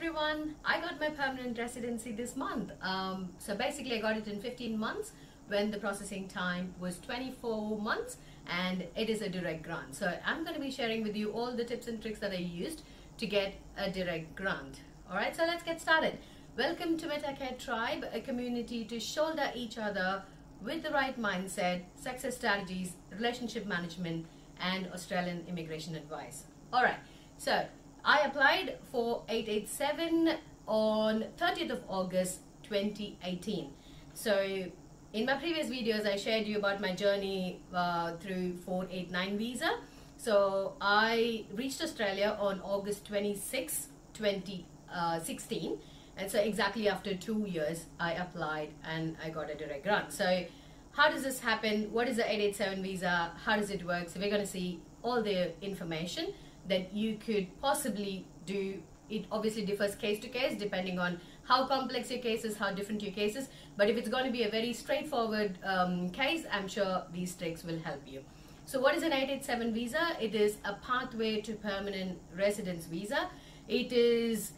everyone. I got my permanent residency this month. Um, so basically, I got it in 15 months when the processing time was 24 months and it is a direct grant. So I'm going to be sharing with you all the tips and tricks that I used to get a direct grant. Alright, so let's get started. Welcome to MetaCare Tribe, a community to shoulder each other with the right mindset, success strategies, relationship management, and Australian immigration advice. Alright, so I applied for 887 on 30th of August 2018. So in my previous videos, I shared you about my journey uh, through 489 visa. So I reached Australia on August 26, 2016. And so exactly after two years, I applied and I got a direct grant. So how does this happen? What is the 887 visa? How does it work? So we're going to see all the information that you could possibly do. It obviously differs case to case depending on how complex your case is, how different your case is. But if it's going to be a very straightforward um, case, I'm sure these tricks will help you. So what is an 887 visa? It is a pathway to permanent residence visa. It is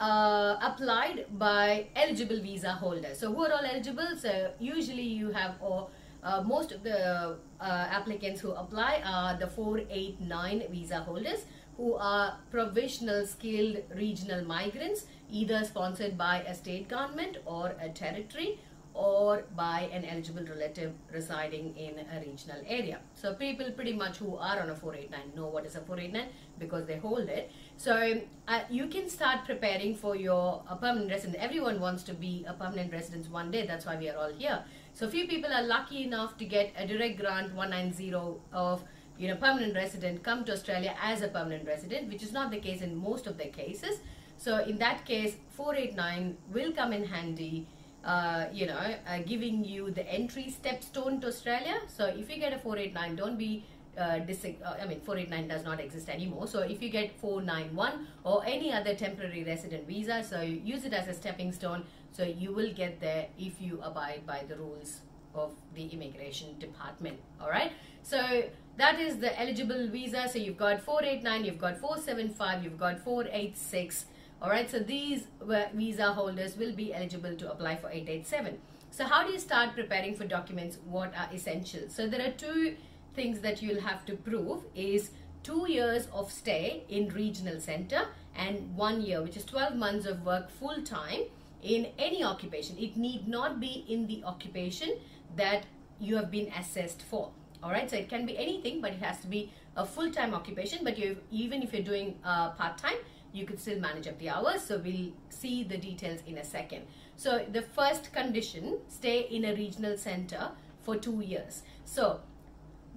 uh, applied by eligible visa holders. So who are all eligible? So usually you have or uh, most of the uh, applicants who apply are the 489 visa holders who are provisional skilled regional migrants either sponsored by a state government or a territory or by an eligible relative residing in a regional area. So people pretty much who are on a 489 know what is a 489 because they hold it. So uh, you can start preparing for your a permanent resident. Everyone wants to be a permanent resident one day. That's why we are all here. So few people are lucky enough to get a direct grant 190 of you know permanent resident come to Australia as a permanent resident, which is not the case in most of the cases. So in that case, 489 will come in handy. Uh, you know, uh, giving you the entry stepstone to Australia. So if you get a 489, don't be uh, uh, I mean 489 does not exist anymore so if you get 491 or any other temporary resident visa so use it as a stepping stone so you will get there if you abide by the rules of the immigration department all right? So that is the eligible visa. So you've got 489 you've got 475 you've got 486 all right? So these visa holders will be eligible to apply for 887 so how do you start preparing for documents? What are essential? So there are two things that you'll have to prove is two years of stay in regional center and one year, which is 12 months of work full time in any occupation. It need not be in the occupation that you have been assessed for. All right, so it can be anything, but it has to be a full-time occupation. But you, even if you're doing uh, part-time, you could still manage up the hours. So we'll see the details in a second. So the first condition, stay in a regional center for two years. So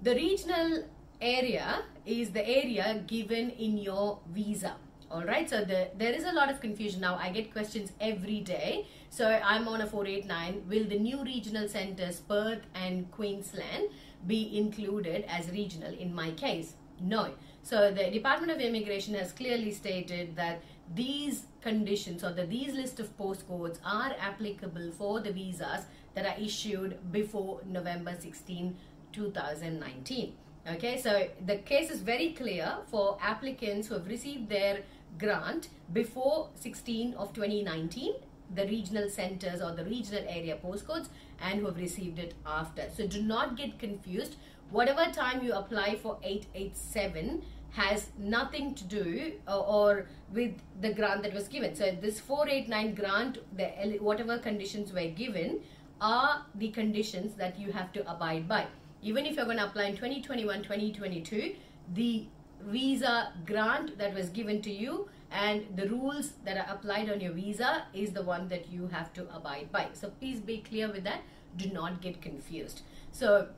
the regional area is the area given in your visa all right so the, there is a lot of confusion now. I get questions every day. So i'm on a 489 will the new regional centers perth and queensland be included as regional in my case? No. So the department of immigration has clearly stated that these conditions or the these list of postcodes are applicable for the visas that are issued before november 16 2019. Okay, so the case is very clear for applicants who have received their grant before 16 of 2019, the regional centers or the regional area postcodes, and who have received it after. So do not get confused. Whatever time you apply for 887 has nothing to do uh, or with the grant that was given. So this 489 grant, the whatever conditions were given are the conditions that you have to abide by even if you're going to apply in 2021 2022 the visa grant that was given to you and the rules that are applied on your visa is the one that you have to abide by. So please be clear with that. Do not get confused. So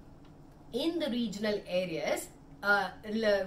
in the regional areas uh,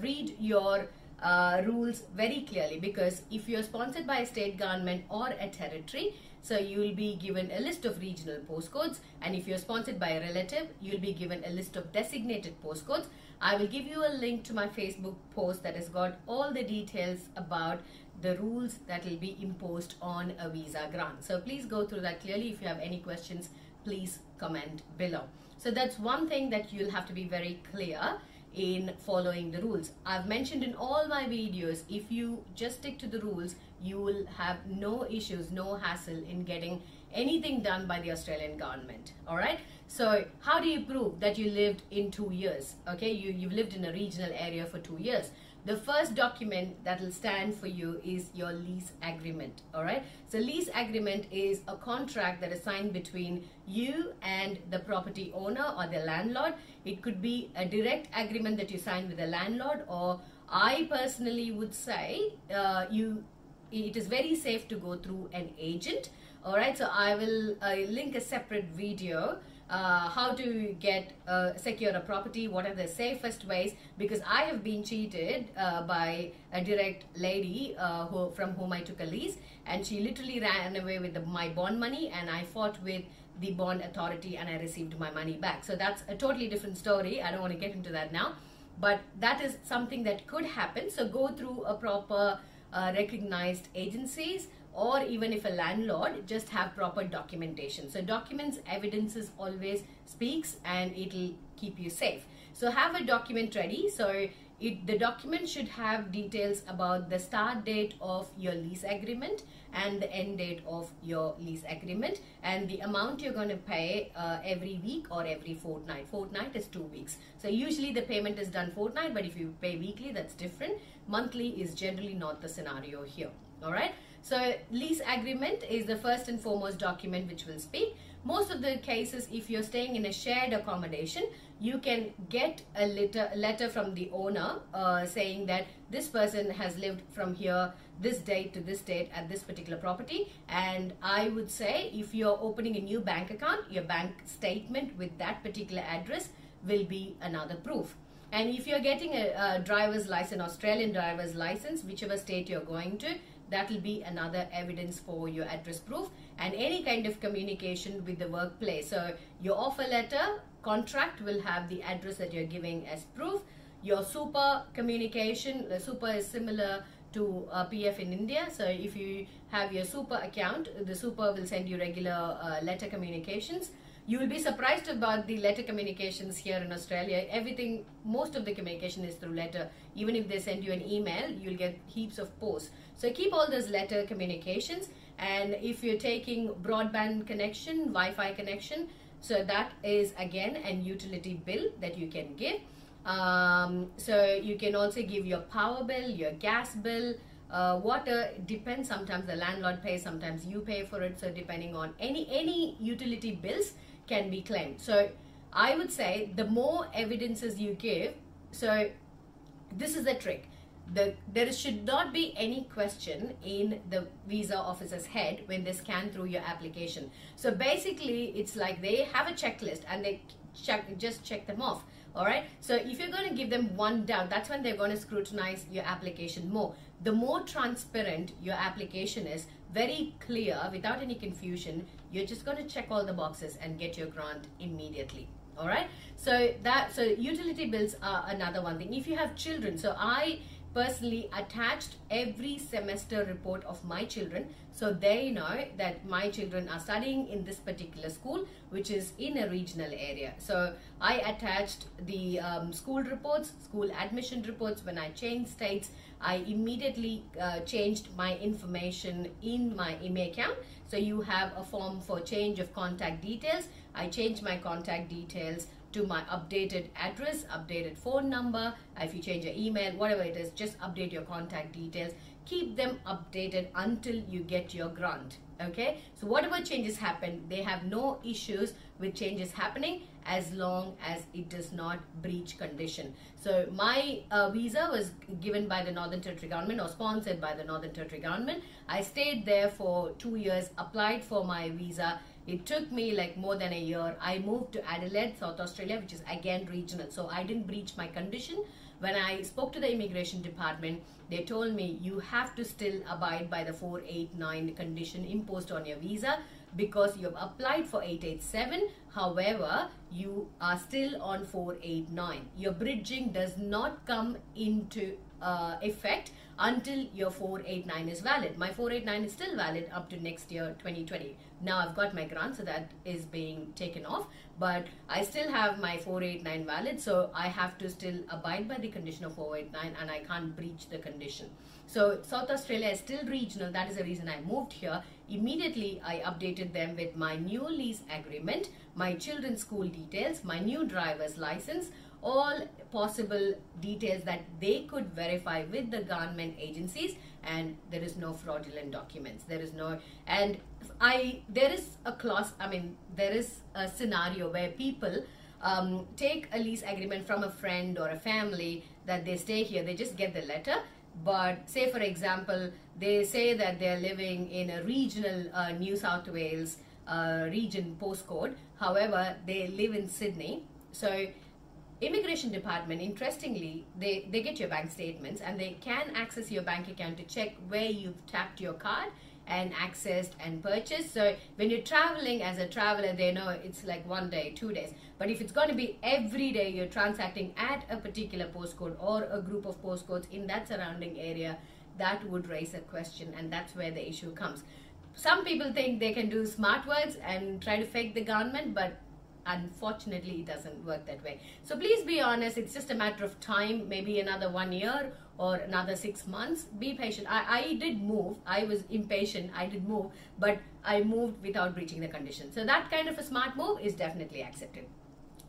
read your uh, rules very clearly because if you're sponsored by a state government or a territory so you will be given a list of regional postcodes and if you're sponsored by a relative, you'll be given a list of designated postcodes. I will give you a link to my Facebook post that has got all the details about the rules that will be imposed on a visa grant. So please go through that clearly. If you have any questions, please comment below. So that's one thing that you'll have to be very clear in following the rules. I've mentioned in all my videos, if you just stick to the rules, you will have no issues, no hassle in getting anything done by the Australian government. All right. So how do you prove that you lived in two years? Okay, you, you've lived in a regional area for two years. The first document that will stand for you is your lease agreement. All right. So lease agreement is a contract that is signed between you and the property owner or the landlord. It could be a direct agreement that you sign with the landlord or I personally would say uh, you it is very safe to go through an agent all right so i will uh, link a separate video uh, how to get uh, secure a property what are the safest ways because i have been cheated uh, by a direct lady uh, who, from whom i took a lease and she literally ran away with the, my bond money and i fought with the bond authority and i received my money back. So that's a totally different story. I don't want to get into that now. But that is something that could happen. So go through a proper uh, recognized agencies or even if a landlord just have proper documentation so documents evidences always speaks and it'll keep you safe so have a document ready so it, the document should have details about the start date of your lease agreement and the end date of your lease agreement and the amount you're going to pay uh, every week or every fortnight. Fortnight is two weeks. So usually the payment is done fortnight, but if you pay weekly, that's different. Monthly is generally not the scenario here. All right. So lease agreement is the first and foremost document which will speak. Most of the cases, if you're staying in a shared accommodation, you can get a letter, letter from the owner uh, saying that this person has lived from here this date to this date at this particular property and I would say if you're opening a new bank account your bank statement with that particular address will be another proof and if you're getting a, a driver's license Australian driver's license whichever state you're going to that will be another evidence for your address proof and any kind of communication with the workplace so your offer letter contract will have the address that you're giving as proof your super communication the super is similar to uh, PF in India. So if you have your super account, the super will send you regular uh, letter communications. You will be surprised about the letter communications here in Australia. Everything, most of the communication is through letter. Even if they send you an email, you'll get heaps of posts. So keep all those letter communications. And if you're taking broadband connection, Wi-Fi connection, so that is again an utility bill that you can give. Um, so you can also give your power bill, your gas bill, uh, water depends sometimes the landlord pays sometimes you pay for it so depending on any any utility bills can be claimed. So i would say the more evidences you give so this is the trick. The, there should not be any question in the visa officer's head when they scan through your application. So basically it's like they have a checklist and they check just check them off all right so if you're going to give them one doubt that's when they're going to scrutinize your application more. The more transparent your application is very clear without any confusion you're just going to check all the boxes and get your grant immediately. All right? So that so utility bills are another one thing. If you have children so i personally attached every semester report of my children so they know that my children are studying in this particular school which is in a regional area. So i attached the um, school reports school admission reports. When i changed states i immediately uh, changed my information in my ImmiAccount. So you have a form for change of contact details. I changed my contact details to my updated address, updated phone number. If you change your email, whatever it is, just update your contact details. Keep them updated until you get your grant. Okay, so whatever changes happen, they have no issues with changes happening as long as it does not breach condition. So my uh, visa was given by the Northern Territory government or sponsored by the Northern Territory government. I stayed there for two years, applied for my visa it took me like more than a year. I moved to Adelaide, South Australia, which is again regional. So I didn't breach my condition. When I spoke to the immigration department, they told me you have to still abide by the 489 condition imposed on your visa because you have applied for 887. However, you are still on 489. Your bridging does not come into uh, effect until your 489 is valid. My 489 is still valid up to next year 2020. Now I've got my grant so that is being taken off but I still have my 489 valid, so I have to still abide by the condition of 489 and I can't breach the condition. So South Australia is still regional. That is the reason I moved here. Immediately, I updated them with my new lease agreement, my children's school details, my new driver's license, all possible details that they could verify with the government agencies and there is no fraudulent documents. There is no and i there is a clause i mean there is a scenario where people um, take a lease agreement from a friend or a family that they stay here they just get the letter. But say for example they say that they're living in a regional uh, new south wales uh, region postcode. However they live in sydney. So immigration department interestingly they they get your bank statements and they can access your bank account to check where you've tapped your card and accessed and purchased. So when you're traveling as a traveler they know it's like one day two days. But if it's going to be every day you're transacting at a particular postcode or a group of postcodes in that surrounding area that would raise a question and that's where the issue comes. Some people think they can do smart words and try to fake the government but unfortunately it doesn't work that way. So please be honest. It's just a matter of time maybe another one year or another six months. Be patient. I, I did move. I was impatient. I did move but i moved without breaching the condition. So that kind of a smart move is definitely accepted.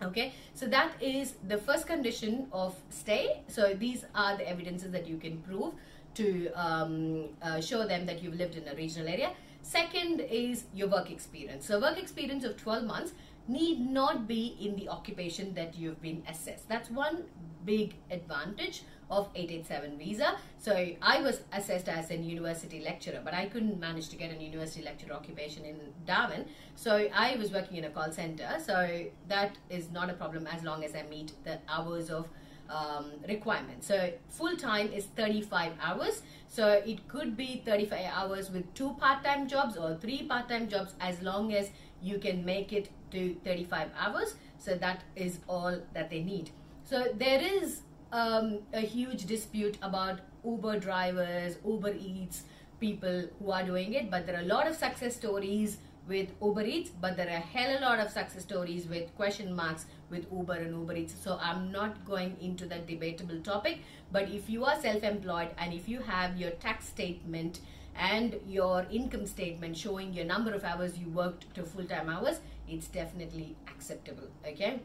Okay? So that is the first condition of stay. So these are the evidences that you can prove to um, uh, show them that you've lived in a regional area. Second is your work experience. So work experience of 12 months need not be in the occupation that you've been assessed. That's one big advantage of 887 visa. So I was assessed as a university lecturer, but I couldn't manage to get a university lecturer occupation in Darwin. So I was working in a call center. So that is not a problem as long as I meet the hours of um, requirement. So full time is 35 hours. So it could be 35 hours with two part-time jobs or three part-time jobs as long as you can make it to 35 hours. So that is all that they need. So there is um, a huge dispute about Uber drivers, Uber Eats, people who are doing it, but there are a lot of success stories with Uber Eats, but there are a hell a lot of success stories with question marks with Uber and Uber Eats. So I'm not going into that debatable topic. But if you are self-employed and if you have your tax statement and your income statement showing your number of hours you worked to full-time hours, it's definitely acceptable. Okay.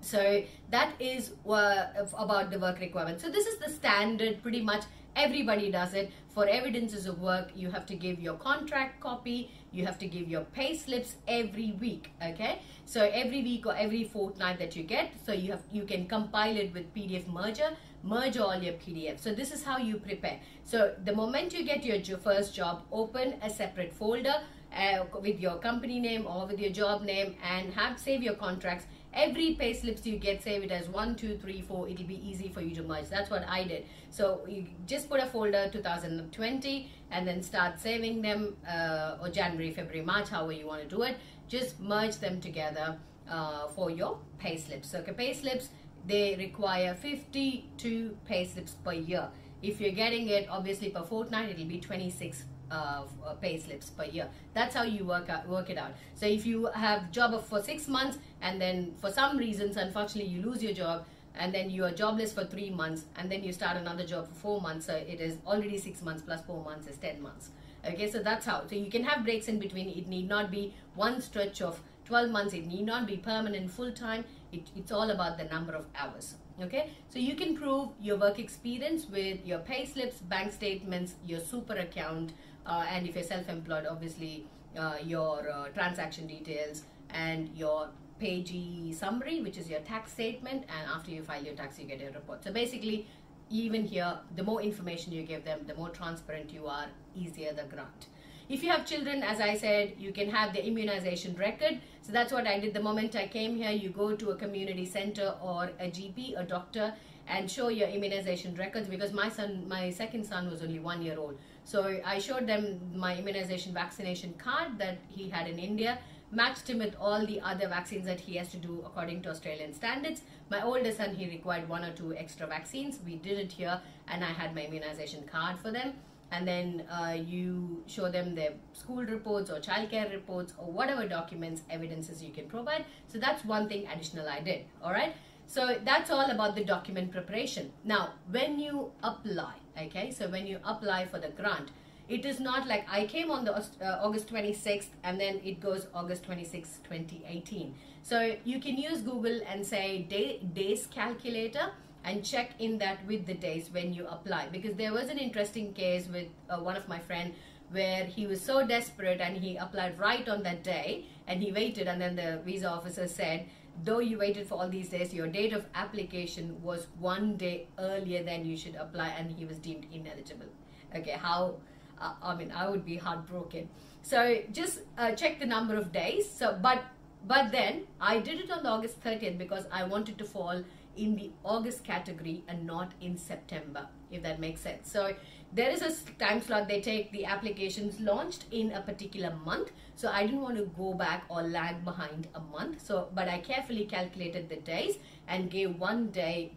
So that is uh, about the work requirement. So this is the standard pretty much everybody does it for evidences of work you have to give your contract copy you have to give your pay slips every week okay so every week or every fortnight that you get so you have you can compile it with pdf merger merge all your pdf so this is how you prepare so the moment you get your first job open a separate folder uh, with your company name or with your job name and have save your contracts. Every pay slips you get save it as one two three four. It'll be easy for you to merge. That's what i did. So you just put a folder 2020 and then start saving them uh, or january february march however you want to do it. Just merge them together uh, for your pay slips so okay, pay slips they require 52 pay slips per year. If you're getting it obviously per fortnight it'll be 26 uh, pay slips per year. That's how you work out, work it out. So if you have job for six months and then for some reasons, unfortunately, you lose your job and then you are jobless for three months and then you start another job for four months. So it is already six months plus four months is 10 months. Okay, so that's how. So you can have breaks in between. It need not be one stretch of 12 months. It need not be permanent full time. It, it's all about the number of hours okay so you can prove your work experience with your pay slips bank statements your super account uh, and if you're self-employed obviously uh, your uh, transaction details and your PAYG summary which is your tax statement and after you file your tax you get a report. So basically even here the more information you give them the more transparent you are easier the grant. If you have children as i said you can have the immunization record. So that's what i did the moment i came here. You go to a community center or a gp a doctor and show your immunization records because my son my second son was only one year old so I showed them my immunization vaccination card that he had in India, matched him with all the other vaccines that he has to do according to Australian standards. My older son, he required one or two extra vaccines. We did it here and I had my immunization card for them. and then uh, you show them their school reports or childcare reports or whatever documents, evidences you can provide. So that's one thing additional I did. All right. So that's all about the document preparation. Now, when you apply, okay, so when you apply for the grant, it is not like I came on the uh, August 26th and then it goes August 26, 2018. So you can use Google and say day, days calculator and check in that with the days when you apply because there was an interesting case with uh, one of my friend where he was so desperate and he applied right on that day and he waited and then the visa officer said though you waited for all these days your date of application was one day earlier than you should apply and he was deemed ineligible. Okay how uh, i mean i would be heartbroken. So just uh, check the number of days. So but but then i did it on august 30th because i wanted to fall in the August category and not in September, if that makes sense. So there is a time slot they take the applications launched in a particular month. So I didn't want to go back or lag behind a month. So, but I carefully calculated the days and gave one day,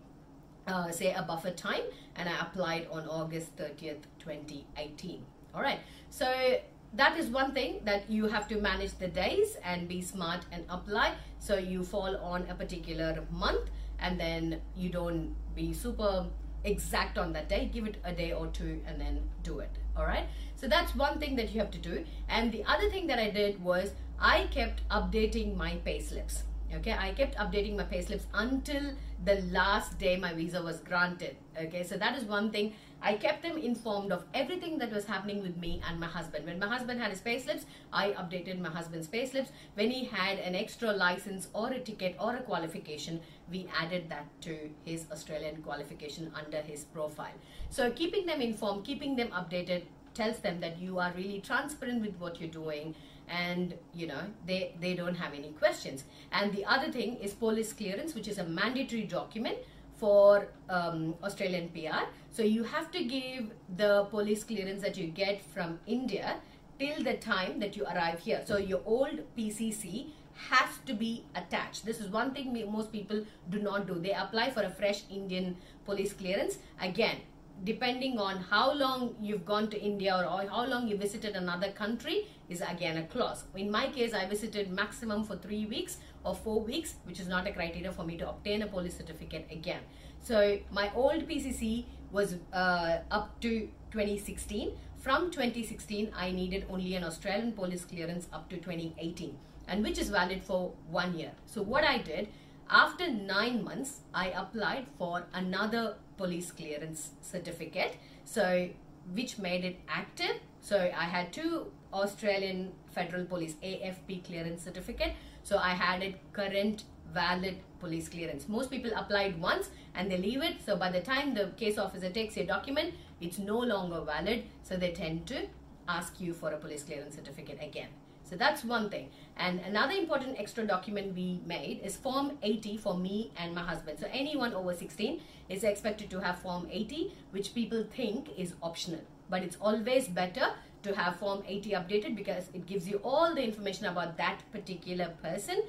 uh, say a buffer time, and I applied on August 30th, 2018. All right. So that is one thing that you have to manage the days and be smart and apply so you fall on a particular month and then you don't be super exact on that day give it a day or two and then do it all right? So that's one thing that you have to do. And the other thing that i did was i kept updating my pay slips okay? I kept updating my pay slips until the last day my visa was granted okay? So that is one thing I kept them informed of everything that was happening with me and my husband. When my husband had his payslips, I updated my husband's payslips. When he had an extra license or a ticket or a qualification, we added that to his Australian qualification under his profile. So keeping them informed, keeping them updated tells them that you are really transparent with what you're doing and you know they they don't have any questions and the other thing is police clearance which is a mandatory document for um, Australian PR. So you have to give the police clearance that you get from India till the time that you arrive here. So your old PCC has to be attached. This is one thing most people do not do. They apply for a fresh Indian police clearance. Again, depending on how long you've gone to India or, how long you visited another country is again a clause. In my case, I visited maximum for three weeks or four weeks, which is not a criteria for me to obtain a police certificate again. So my old PCC was uh, up to 2016. From 2016, I needed only an Australian police clearance up to 2018 and which is valid for one year. So what I did, after nine months, I applied for another police clearance certificate. So which made it active. So I had two Australian Federal Police AFP clearance certificate. So I had it current valid police clearance. Most people applied once and they leave it. So by the time the case officer takes your document, it's no longer valid. So they tend to ask you for a police clearance certificate again. So that's one thing. And another important extra document we made is Form 80 for me and my husband. So anyone over 16 is expected to have Form 80, which people think is optional. But it's always better to have Form 80 updated because it gives you all the information about that particular person.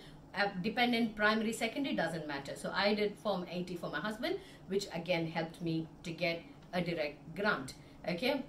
Dependent, primary, secondary, doesn't matter. So I did Form 80 for my husband, which again helped me to get a direct grant. Okay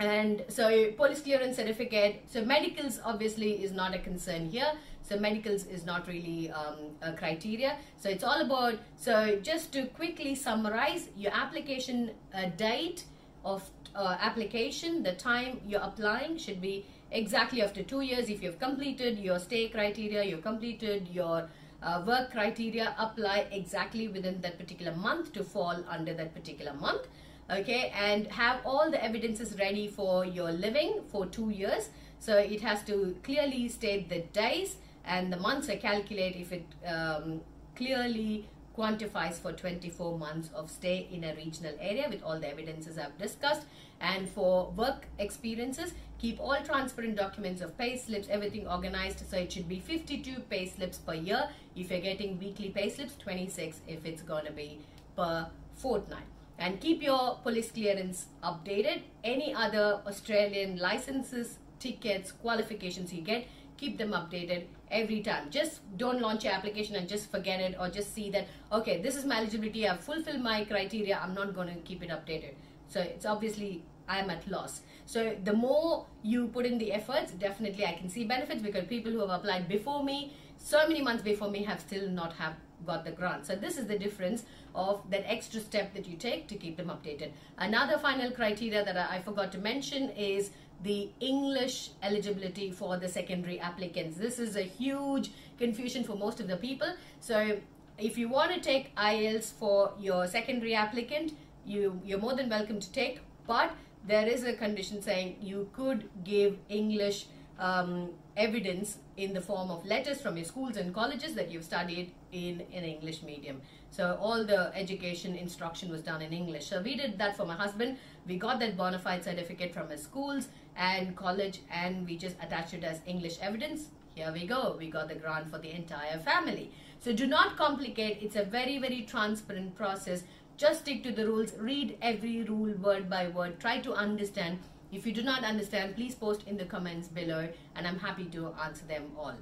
and so police clearance certificate so medicals obviously is not a concern here so medicals is not really um, a criteria so it's all about so just to quickly summarize your application uh, date of uh, application the time you're applying should be exactly after two years. If you've completed your stay criteria you've completed your uh, work criteria apply exactly within that particular month to fall under that particular month okay? And have all the evidences ready for your living for two years. So it has to clearly state the days and the months I calculate if it um, clearly quantifies for 24 months of stay in a regional area with all the evidences I've discussed. And for work experiences keep all transparent documents of pay slips everything organized so it should be 52 pay slips per year. If you're getting weekly pay slips 26 if it's going to be per fortnight. And keep your police clearance updated. Any other Australian licenses, tickets, qualifications you get, keep them updated every time. Just don't launch your application and just forget it or just see that, okay, this is my eligibility, I've fulfilled my criteria, I'm not going to keep it updated. So it's obviously I'm at loss. So the more you put in the efforts, definitely I can see benefits because people who have applied before me, so many months before me have still not have got the grant. So this is the difference of that extra step that you take to keep them updated. Another final criteria that I, I forgot to mention is the English eligibility for the secondary applicants. This is a huge confusion for most of the people. So if you want to take IELTS for your secondary applicant, you, you're more than welcome to take, but there is a condition saying you could give English um, evidence in the form of letters from your schools and colleges that you've studied in an English medium. So all the education instruction was done in English. So we did that for my husband. We got that bona fide certificate from his schools and college and we just attached it as English evidence. Here we go. We got the grant for the entire family. So do not complicate. It's a very, very transparent process. Just stick to the rules. Read every rule word by word. Try to understand if you do not understand, please post in the comments below and I'm happy to answer them all.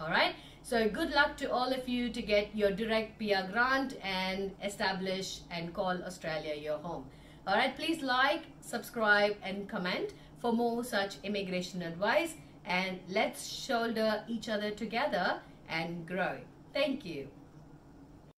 Alright, so good luck to all of you to get your direct PR grant and establish and call Australia your home. Alright, please like, subscribe and comment for more such immigration advice and let's shoulder each other together and grow. Thank you.